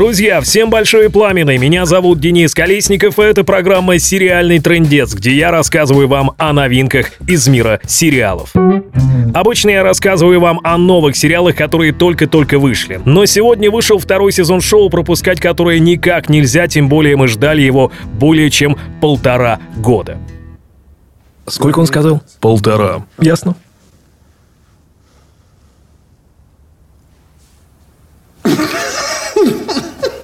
Друзья, всем большое пламенное. Меня зовут Денис Колесников, и это программа «Сериальный трендец», где я рассказываю вам о новинках из мира сериалов. Обычно я рассказываю вам о новых сериалах, которые только-только вышли. Но сегодня вышел второй сезон шоу, пропускать которое никак нельзя, тем более мы ждали его более чем полтора года. Сколько он сказал? Полтора. Ясно.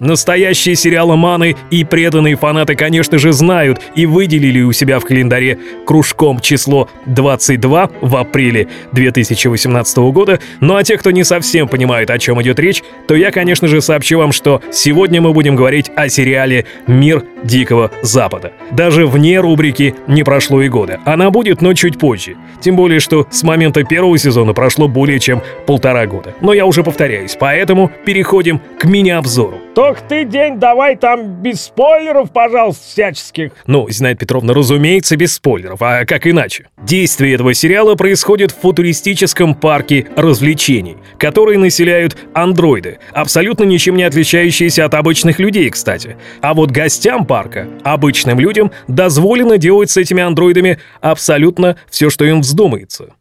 Настоящие сериаломаны и преданные фанаты, конечно же, знают и выделили у себя в календаре кружком число 22 в апреле 2018 года. Ну а те, кто не совсем понимает, о чем идет речь, то я, конечно же, сообщу вам, что сегодня мы будем говорить о сериале «Мир Дикого Запада». Даже вне рубрики «Не прошло и года». Она будет, но чуть позже. Тем более, что с момента первого сезона прошло более чем полтора года. Но я уже повторяюсь, поэтому переходим к мини-обзору. Только ты день давай там без спойлеров, пожалуйста, всяческих. Ну, Зинаида Петровна, разумеется, без спойлеров, а как иначе? Действие этого сериала происходит в футуристическом парке развлечений, который населяют андроиды, абсолютно ничем не отличающиеся от обычных людей, кстати. А вот гостям парка, обычным людям, дозволено делать с этими андроидами абсолютно все, что им вздумается.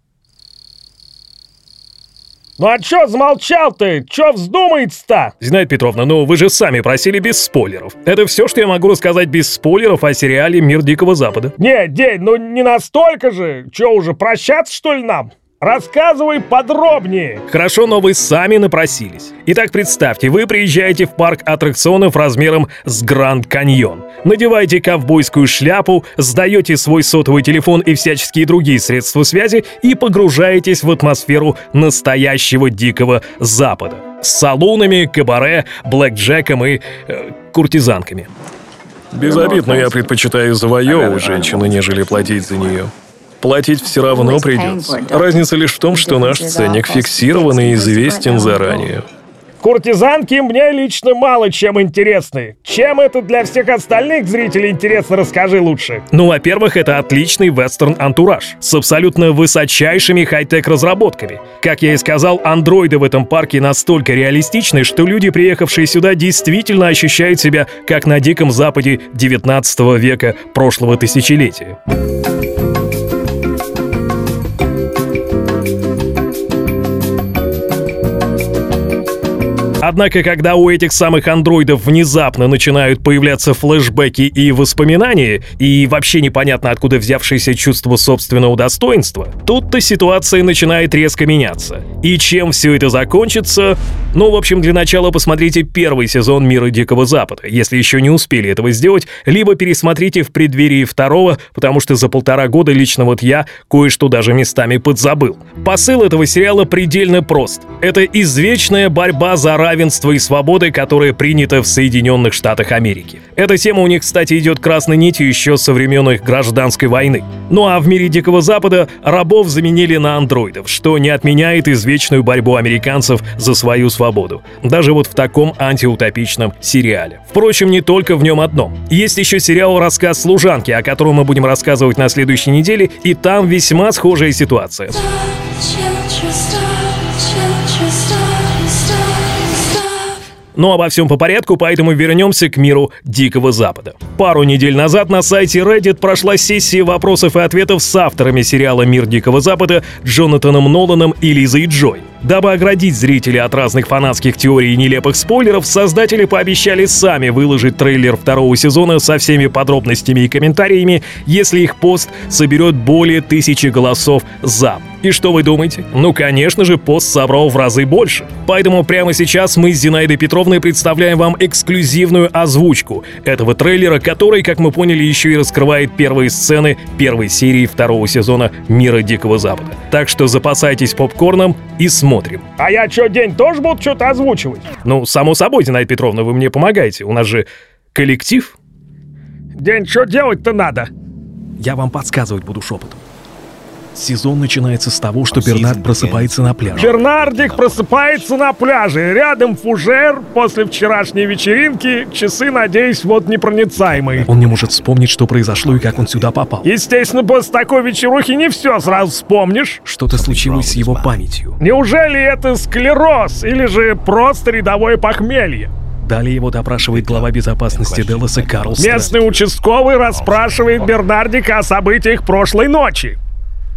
Ну а чё замолчал ты? Чё вздумается-то? Зинаида Петровна, ну вы же сами просили без спойлеров. Это все, что я могу рассказать без спойлеров о сериале «Мир Дикого Запада». Не, День, ну не настолько же. Чё уже, прощаться что ли нам? Рассказывай подробнее. Хорошо, но вы сами напросились. Итак, представьте, вы приезжаете в парк аттракционов размером с Гранд Каньон. Надеваете ковбойскую шляпу, сдаете свой сотовый телефон и всяческие другие средства связи и погружаетесь в атмосферу настоящего Дикого Запада. С салунами, кабаре, блэкджеком и э, куртизанками. Без обид, но я предпочитаю завоевывать женщину, нежели платить за нее. Платить все равно придется. Разница лишь в том, что наш ценник фиксирован и известен заранее. Куртизанки мне лично мало чем интересны. Чем это для всех остальных зрителей интересно, расскажи лучше. Ну, во-первых, это отличный вестерн-антураж с абсолютно высочайшими хай-тек разработками. Как я и сказал, андроиды в этом парке настолько реалистичны, что люди, приехавшие сюда, действительно ощущают себя как на Диком Западе 19 века прошлого тысячелетия. Однако, когда у этих самых андроидов внезапно начинают появляться флешбеки и воспоминания, и вообще непонятно откуда взявшееся чувство собственного достоинства, тут-то ситуация начинает резко меняться. И чем все это закончится? Ну, в общем, для начала посмотрите первый сезон «Мира Дикого Запада», если еще не успели этого сделать, либо пересмотрите в преддверии второго, потому что за полтора года лично вот я кое-что даже местами подзабыл. Посыл этого сериала предельно прост. Это извечная борьба за равенство равенства и свободы, которая принята в Соединенных Штатах Америки. Эта тема у них, кстати, идет красной нитью еще со времен их гражданской войны. Ну а в мире Дикого Запада рабов заменили на андроидов, что не отменяет извечную борьбу американцев за свою свободу. Даже вот в таком антиутопичном сериале. Впрочем, не только в нем одном. Есть еще сериал «Рассказ служанки», о котором мы будем рассказывать на следующей неделе, и там весьма схожая ситуация. Но обо всем по порядку, поэтому вернемся к миру Дикого Запада. Пару недель назад на сайте Reddit прошла сессия вопросов и ответов с авторами сериала «Мир Дикого Запада» Джонатаном Ноланом и Лизой Джой. Дабы оградить зрителей от разных фанатских теорий и нелепых спойлеров, создатели пообещали сами выложить трейлер второго сезона со всеми подробностями и комментариями, если их пост соберет более тысячи голосов «за». И что вы думаете? Ну, конечно же, пост собрал в разы больше. Поэтому прямо сейчас мы с Зинаидой Петровной представляем вам эксклюзивную озвучку этого трейлера, который, как мы поняли, еще и раскрывает первые сцены первой серии второго сезона «Мира Дикого Запада». Так что запасайтесь попкорном и смотрим. А я что, день тоже буду что-то озвучивать? Ну, само собой, Зинаида Петровна, вы мне помогаете. У нас же коллектив. День, что делать-то надо? Я вам подсказывать буду шепотом. Сезон начинается с того, что Бернард просыпается на пляже. Бернардик просыпается на пляже. Рядом фужер после вчерашней вечеринки. Часы, надеюсь, вот непроницаемые. Он не может вспомнить, что произошло и как он сюда попал. Естественно, после такой вечерухи не все сразу вспомнишь. Что-то случилось с его памятью. Неужели это склероз или же просто рядовое похмелье? Далее его допрашивает глава безопасности Делоса Карл Местный участковый расспрашивает Бернардика о событиях прошлой ночи.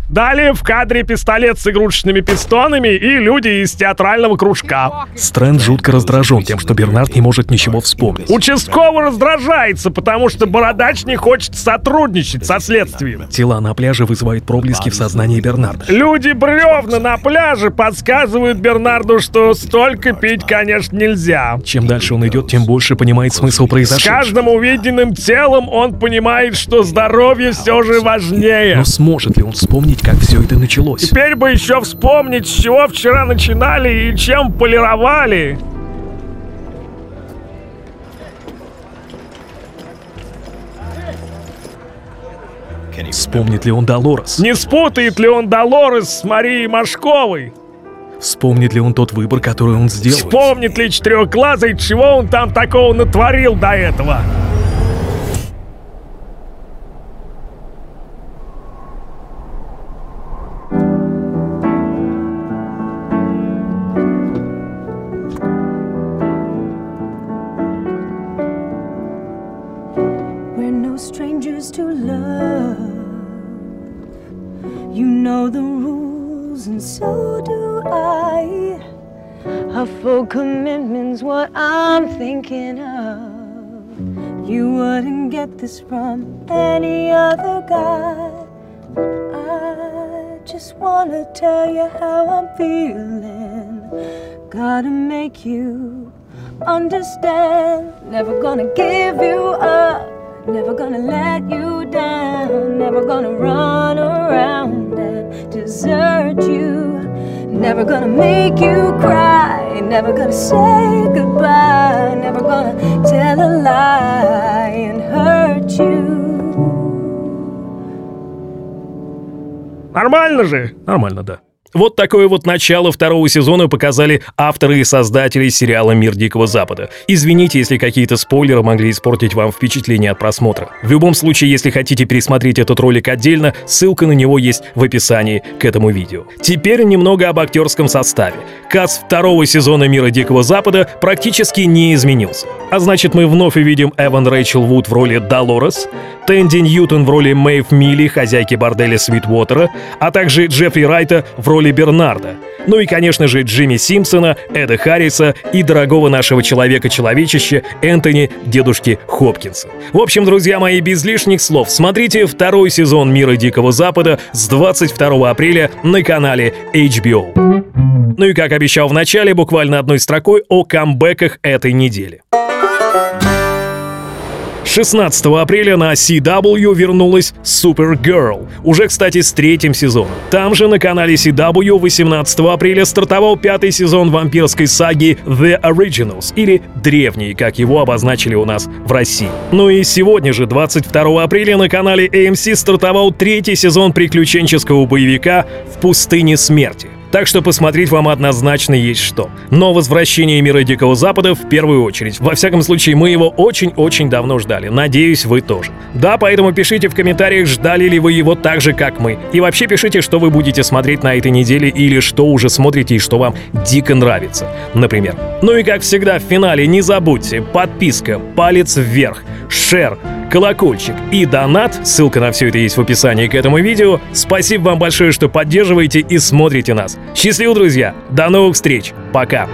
Далее в кадре пистолет с игрушечными пистонами и люди из театрального кружка. Стрэнд жутко раздражен тем, что Бернард не может ничего вспомнить. Участковый раздражается, потому что Бородач не хочет сотрудничать со следствием. Тела на пляже вызывают проблески в сознании Бернарда. Люди бревна на пляже подсказывают Бернарду, что столько пить, конечно, нельзя. Чем дальше он идет, тем больше понимает смысл С произошедшего. каждым увиденным телом он понимает, что здоровье все же важнее. Но сможет ли он вспомнить, как все это началось? Теперь бы еще вспомнить, с чего вчера начинали и чем полировали. Вспомнит ли он Долорес? Не спутает ли он Долорес с Марией Машковой? Вспомнит ли он тот выбор, который он сделал? Вспомнит ли четырехглазый, чего он там такого натворил до этого? The rules, and so do I. A full commitment's what I'm thinking of. You wouldn't get this from any other guy. I just wanna tell you how I'm feeling. Gotta make you understand. Never gonna give you up. Never gonna let you down. Never gonna run around and desert you. Never gonna make you cry. Never gonna say goodbye. Never gonna tell a lie and hurt you. Нормально же? Нормально, да. Вот такое вот начало второго сезона показали авторы и создатели сериала «Мир Дикого Запада». Извините, если какие-то спойлеры могли испортить вам впечатление от просмотра. В любом случае, если хотите пересмотреть этот ролик отдельно, ссылка на него есть в описании к этому видео. Теперь немного об актерском составе. Каст второго сезона «Мира Дикого Запада» практически не изменился. А значит, мы вновь увидим Эван Рэйчел Вуд в роли Долорес, Тэнди Ньютон в роли Мэйв Милли, хозяйки борделя Свитвотера, а также Джеффри Райта в роли Бернарда. Ну и, конечно же, Джимми Симпсона, Эда Харриса и дорогого нашего человека-человечища Энтони Дедушки Хопкинса. В общем, друзья мои, без лишних слов, смотрите второй сезон «Мира Дикого Запада» с 22 апреля на канале HBO. Ну и как обещал в начале, буквально одной строкой о камбэках этой недели. 16 апреля на CW вернулась Supergirl. Уже, кстати, с третьим сезоном. Там же на канале CW 18 апреля стартовал пятый сезон вампирской саги The Originals, или Древние, как его обозначили у нас в России. Ну и сегодня же, 22 апреля, на канале AMC стартовал третий сезон приключенческого боевика «В пустыне смерти». Так что посмотреть вам однозначно есть что. Но возвращение мира Дикого Запада в первую очередь. Во всяком случае, мы его очень-очень давно ждали. Надеюсь, вы тоже. Да, поэтому пишите в комментариях, ждали ли вы его так же, как мы. И вообще пишите, что вы будете смотреть на этой неделе или что уже смотрите и что вам дико нравится. Например. Ну и как всегда в финале не забудьте подписка, палец вверх, шер, колокольчик и донат, ссылка на все это есть в описании к этому видео. Спасибо вам большое, что поддерживаете и смотрите нас. Счастливо, друзья! До новых встреч! Пока!